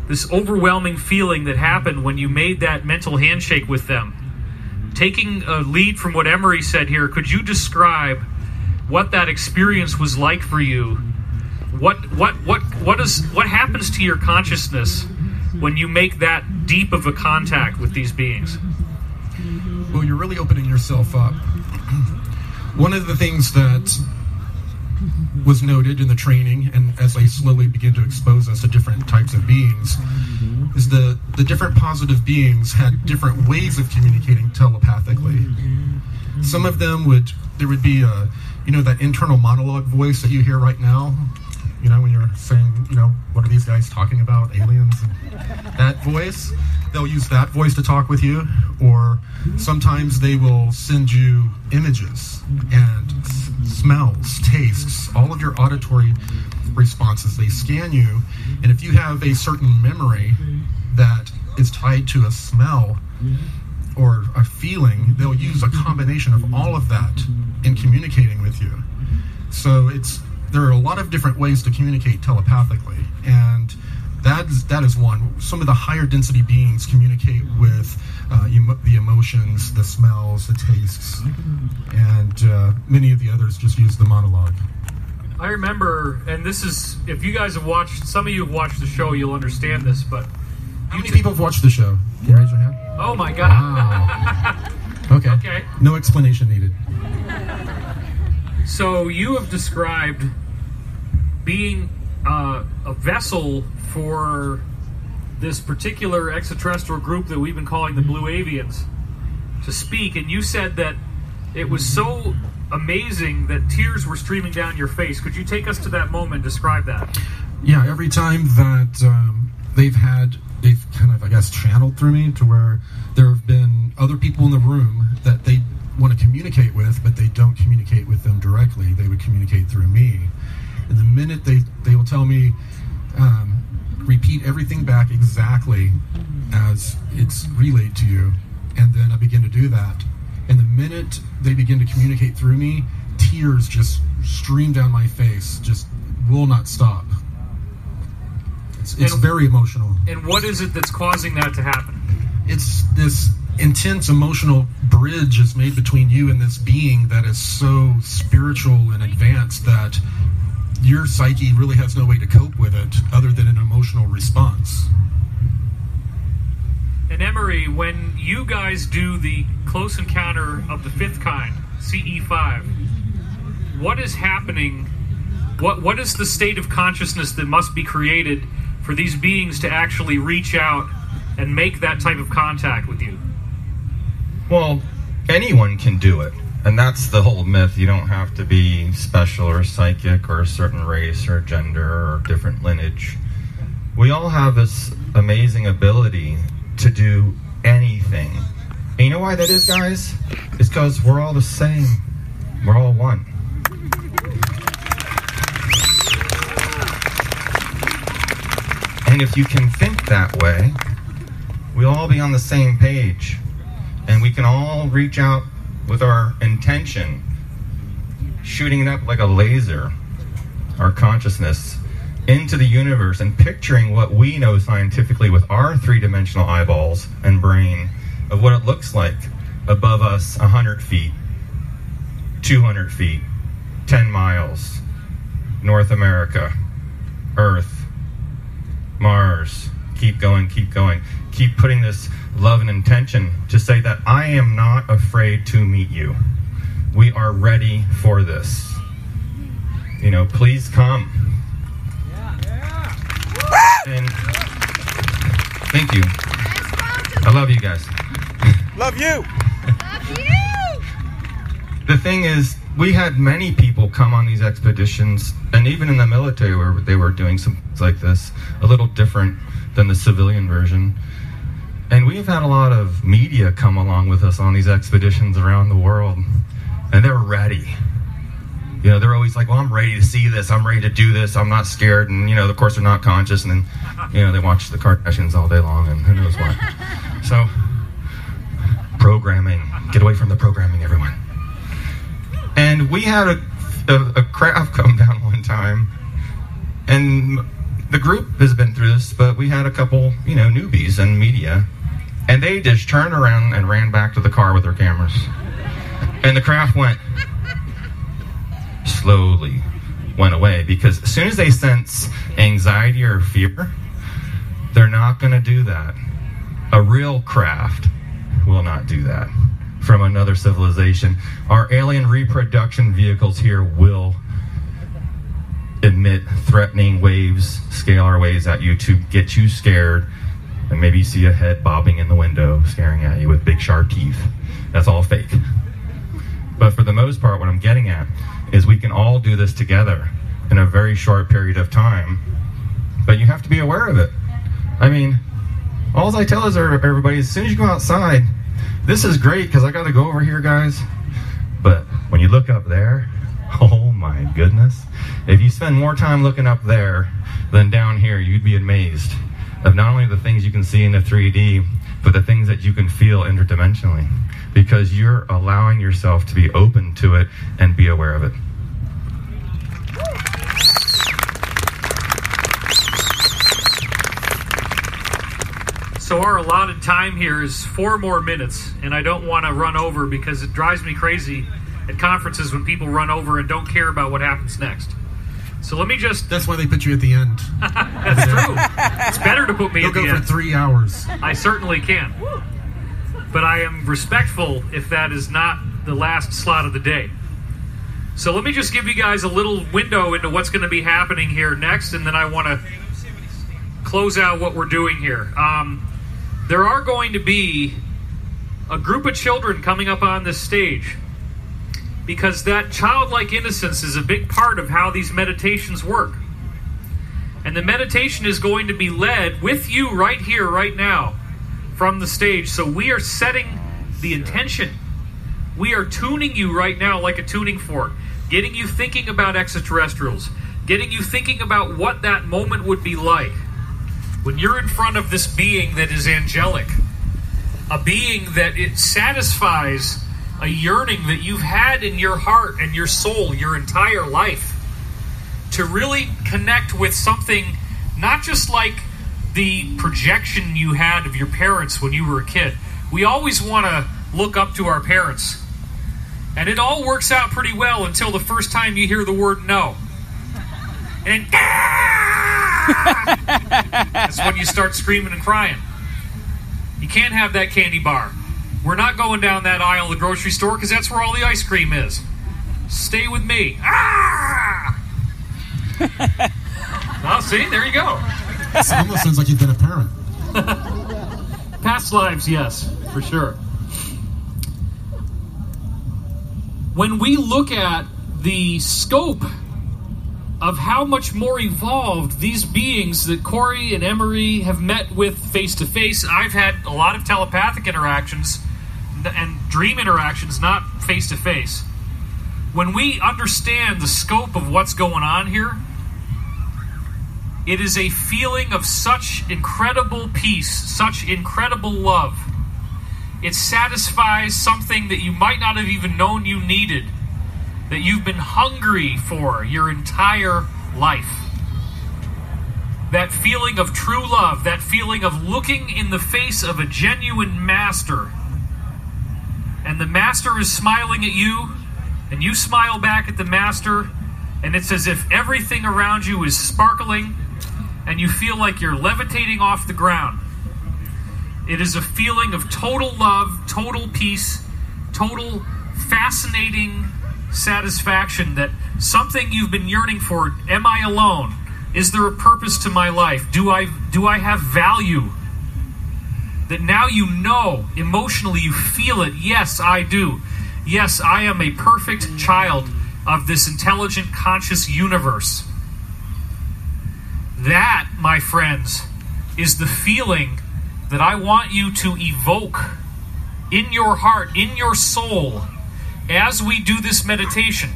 this overwhelming feeling that happened when you made that mental handshake with them. Taking a lead from what Emery said here, could you describe what that experience was like for you? What what what what is what happens to your consciousness when you make that deep of a contact with these beings? Well, you're really opening yourself up. One of the things that was noted in the training, and as I slowly begin to expose us to different types of beings, is the the different positive beings had different ways of communicating telepathically. Some of them would there would be a you know that internal monologue voice that you hear right now you know, when you're saying, you know, what are these guys talking about? Aliens? that voice. They'll use that voice to talk with you, or sometimes they will send you images and s- smells, tastes, all of your auditory responses. They scan you, and if you have a certain memory that is tied to a smell or a feeling, they'll use a combination of all of that in communicating with you. So it's there are a lot of different ways to communicate telepathically, and that is, that is one. Some of the higher density beings communicate with uh, emo- the emotions, the smells, the tastes, and uh, many of the others just use the monologue. I remember, and this is if you guys have watched, some of you have watched the show, you'll understand this. But how many people have watched the show? Can you raise your hand? Oh my god! Wow. [laughs] okay. Okay. No explanation needed. So you have described being uh, a vessel for this particular extraterrestrial group that we've been calling the Blue Avians to speak, and you said that it was so amazing that tears were streaming down your face. Could you take us to that moment? Describe that. yeah, every time that um, they've had, they've kind of, I guess, channeled through me to where there have been other people in the room that they want to communicate with, but they don't communicate with them directly. They would communicate through me. And the minute they, they will tell me, um, repeat everything back exactly as it's relayed to you, and then I begin to do that. And the minute they begin to communicate through me, tears just stream down my face, just will not stop. It's, it's And- very emotional. And what is it that's causing that to happen? It's this intense emotional bridge is made between you and this being that is so spiritual and advanced that your psyche really has no way to cope with it other than an emotional response. And Emery, when you guys do the close encounter of the fifth kind, CE5, what is happening? What what is the state of consciousness that must be created for these beings to actually reach out and make that type of contact with you? Well, anyone can do it. And that's the whole myth. You don't have to be special or psychic or a certain race or gender or different lineage. We all have this amazing ability to do anything. And you know why that is, guys? It's because we're all the same. We're all one. And if you can think that way, we'll all be on the same page. And we can all reach out with our intention, shooting it up like a laser, our consciousness, into the universe and picturing what we know scientifically with our three dimensional eyeballs and brain of what it looks like above us 100 feet, 200 feet, 10 miles, North America, Earth, Mars. Keep going, keep going. Keep putting this love and intention to say that I am not afraid to meet you. We are ready for this. You know, please come. And thank you. I love you guys. Love you. love you. the thing is, we had many people come on these expeditions, and even in the military, where they were doing some like this, a little different than the civilian version. And we've had a lot of media come along with us on these expeditions around the world, and they're ready. You know, they're always like, "Well, I'm ready to see this. I'm ready to do this. I'm not scared." And you know, of course, they're not conscious, and then you know they watch the Kardashians all day long, and who knows what. [laughs] So, programming. Get away from the programming, everyone. And we had a, a, a craft [laughs] come down one time, and the group has been through this, but we had a couple, you know, newbies in media, and they just turned around and ran back to the car with their cameras. And the craft went slowly went away because as soon as they sense anxiety or fear, they're not going to do that. A real craft will not do that from another civilization. Our alien reproduction vehicles here will emit threatening waves, scalar waves at you to get you scared. And maybe you see a head bobbing in the window, staring at you with big sharp teeth. That's all fake. But for the most part, what I'm getting at is we can all do this together in a very short period of time. But you have to be aware of it. I mean, all I tell is er, everybody, as soon as you go outside, this is great because I got to go over here, guys. But when you look up there, [laughs] oh my goodness. If you spend more time looking up there than down here, you'd be amazed of not only the things you can see in the 3D, but the things that you can feel interdimensionally because you're allowing yourself to be open to it and be aware of it. So our allotted time here is four more minutes, and I don't want to run over because it drives me crazy at conferences when people run over and don't care about what happens next. So let me just. That's why they put you at the end. [laughs] That's true. It's better to put me You'll at the go for three hours. I certainly can. But I am respectful if that is not the last slot of the day. So let me just give you guys a little window into what's going to be happening here next, and then I want to close out what we're doing here. Um, there are going to be a group of children coming up on this stage because that childlike innocence is a big part of how these meditations work. And the meditation is going to be led with you right here, right now, from the stage. So we are setting the intention. We are tuning you right now like a tuning fork, getting you thinking about extraterrestrials, getting you thinking about what that moment would be like when you're in front of this being that is angelic, a being that it satisfies a yearning that you've had in your heart and your soul your entire life to really connect with something not just like the projection you had of your parents when you were a kid. We always want to look up to our parents. And it all works out pretty well until the first time you hear the word no. And [laughs] that's when you start screaming and crying. You can't have that candy bar. We're not going down that aisle of the grocery store because that's where all the ice cream is. Stay with me. Ah! well, see, there you go. It almost sounds like you've been a parent. [laughs] Past lives, yes, for sure. When we look at the scope of how much more evolved these beings that Corey and Emery have met with face to face, I've had a lot of telepathic interactions and dream interactions, not face to face. When we understand the scope of what's going on here, it is a feeling of such incredible peace, such incredible love. It satisfies something that you might not have even known you needed, that you've been hungry for your entire life. That feeling of true love, that feeling of looking in the face of a genuine master, and the master is smiling at you, and you smile back at the master, and it's as if everything around you is sparkling and you feel like you're levitating off the ground. It is a feeling of total love, total peace, total fascinating satisfaction that something you've been yearning for am I alone? Is there a purpose to my life? Do I do I have value? That now you know emotionally you feel it. Yes, I do. Yes, I am a perfect child of this intelligent conscious universe. That, my friends, is the feeling that I want you to evoke in your heart, in your soul, as we do this meditation.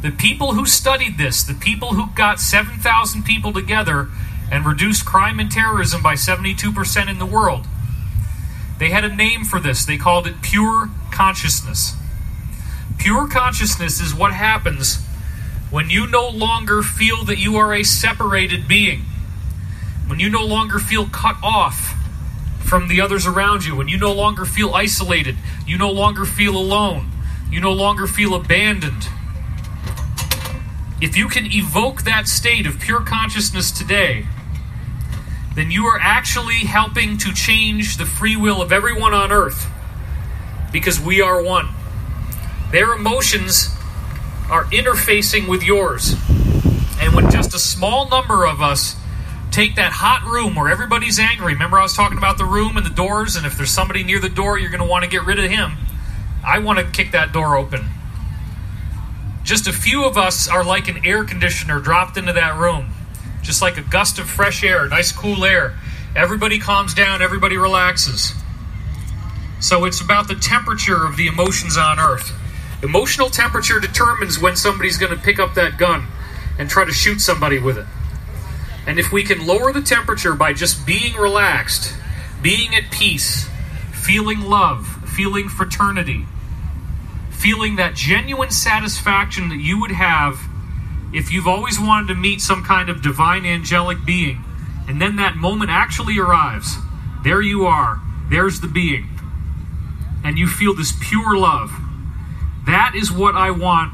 The people who studied this, the people who got 7,000 people together and reduced crime and terrorism by 72% in the world, they had a name for this. They called it pure consciousness. Pure consciousness is what happens when you no longer feel that you are a separated being, when you no longer feel cut off from the others around you, when you no longer feel isolated, you no longer feel alone, you no longer feel abandoned. If you can evoke that state of pure consciousness today, then you are actually helping to change the free will of everyone on earth because we are one. Their emotions are interfacing with yours. And when just a small number of us take that hot room where everybody's angry, remember I was talking about the room and the doors, and if there's somebody near the door, you're going to want to get rid of him. I want to kick that door open. Just a few of us are like an air conditioner dropped into that room, just like a gust of fresh air, nice cool air. Everybody calms down, everybody relaxes. So it's about the temperature of the emotions on earth. Emotional temperature determines when somebody's going to pick up that gun and try to shoot somebody with it. And if we can lower the temperature by just being relaxed, being at peace, feeling love, feeling fraternity, feeling that genuine satisfaction that you would have if you've always wanted to meet some kind of divine angelic being, and then that moment actually arrives. There you are. There's the being. And you feel this pure love that is what I want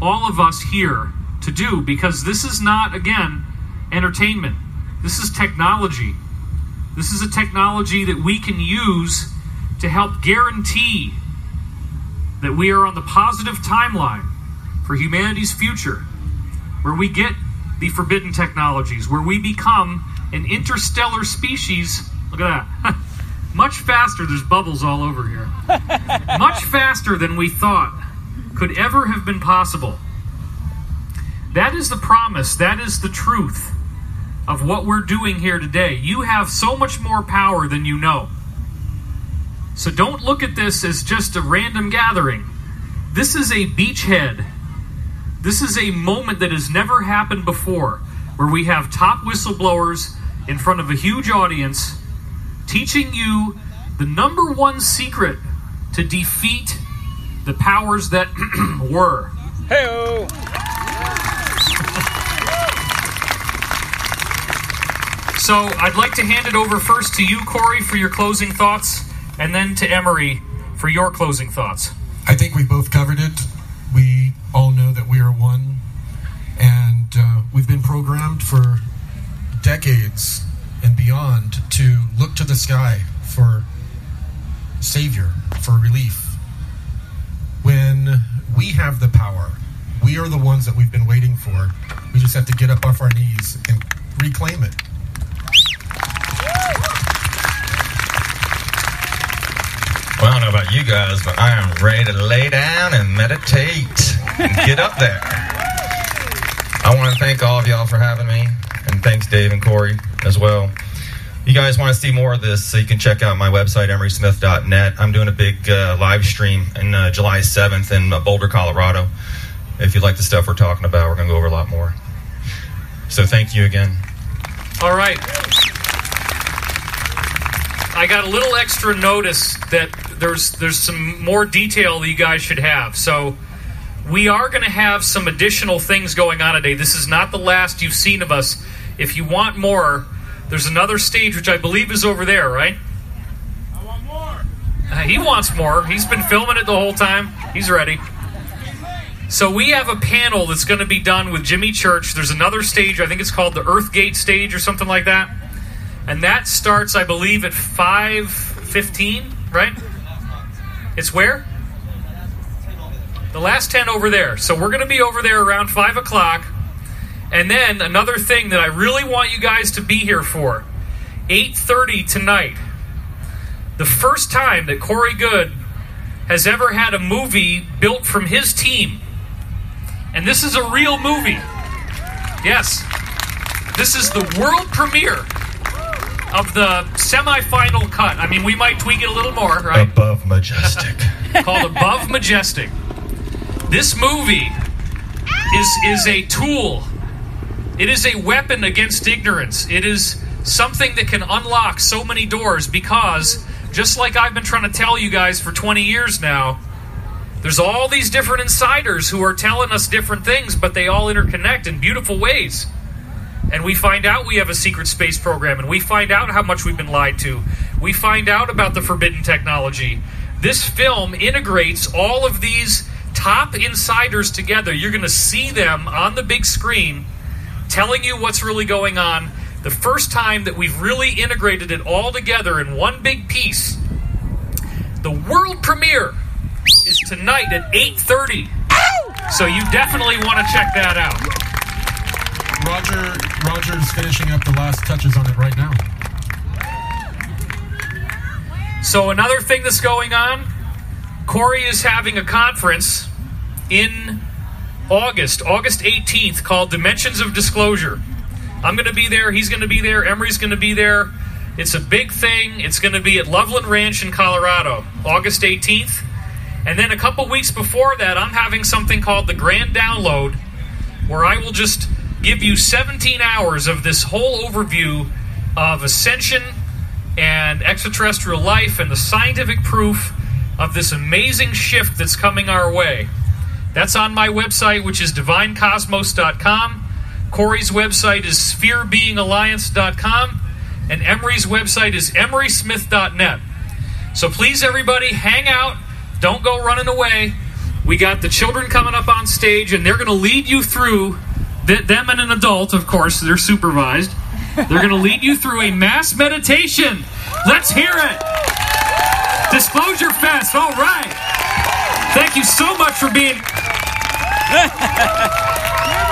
all of us here to do because this is not, again, entertainment. This is technology. This is a technology that we can use to help guarantee that we are on the positive timeline for humanity's future, where we get the forbidden technologies, where we become an interstellar species. Look at that. [laughs] much faster, there's bubbles all over here. [laughs] much faster than we thought could ever have been possible. That is the promise, that is the truth of what we're doing here today. You have so much more power than you know. So don't look at this as just a random gathering. This is a beachhead. This is a moment that has never happened before where we have top whistleblowers in front of a huge audience teaching you the number one secret to defeat the powers that [clears throat] were. Hey, So I'd like to hand it over first to you, Corey, for your closing thoughts, and then to Emery for your closing thoughts. I think we both covered it. We all know that we are one, and uh, we've been programmed for decades and beyond to look to the sky for savior, for relief. When we have the power, we are the ones that we've been waiting for. We just have to get up off our knees and reclaim it. Well, I don't know about you guys, but I am ready to lay down and meditate get up there. I want to thank all of y'all for having me, and thanks Dave and Corey as well. You guys want to see more of this, so you can check out my website, emerysmith.net. I'm doing a big uh, live stream in uh, July 7th in uh, Boulder, Colorado. If you like the stuff we're talking about, we're going to go over a lot more. So thank you again. All right. I got a little extra notice that there's there's some more detail that you guys should have. So we are going to have some additional things going on today. This is not the last you've seen of us. If you want more, there's another stage which I believe is over there, right? I want more. Uh, he wants more. He's been filming it the whole time. He's ready. So we have a panel that's going to be done with Jimmy Church. There's another stage. I think it's called the Earthgate stage or something like that and that starts, I believe, at five fifteen. Right? It's where? The last ten over there. So we're going to be over there around five o'clock, and then another thing that I really want you guys to be here for, eight thirty tonight. The first time that Corey Goode has ever had a movie built from his team. And this is a real movie. Yes. This is the world premiere of the semifinal cut. I mean, we might tweak it a little more, right? Above Majestic. Called Above Majestic. This movie is is a tool. It is a weapon against ignorance. It is something that can unlock so many doors because just like I've been trying to tell you guys for 20 years now, there's all these different insiders who are telling us different things, but they all interconnect in beautiful ways and we find out we have a secret space program, and we find out how much we've been lied to. We find out about the forbidden technology. This film integrates all of these top insiders together. You're going to see them on the big screen telling you what's really going on. The first time that we've really integrated it all together in one big piece. The world premiere is tonight at 8:30. So you definitely want to check that out. Roger, Roger's finishing up the last touches on it right now. So another thing that's going on, Corey is having a conference in August, August 18th, called Dimensions of Disclosure. I'm going to be there. He's going to be there. Emery's going to be there. It's a big thing. It's going to be at Loveland Ranch in Colorado, August 18th. And then a couple weeks before that, I'm having something called the Grand Download, where I will just give you 17 hours of this whole overview of ascension and extraterrestrial life and the scientific proof of this amazing shift that's coming our way. That's on my website, which is divinecosmos.com. Corey's website is spherebeingalliance.com. And Emery's website is emerysmith.net. So please, everybody, hang out. Don't go running away. We got the children coming up on stage, and they're going to lead you through them and an adult, of course, they're supervised. They're going to lead you through a mass meditation. Let's hear it. Disclosure Fest. All right. Thank you so much for being. [laughs]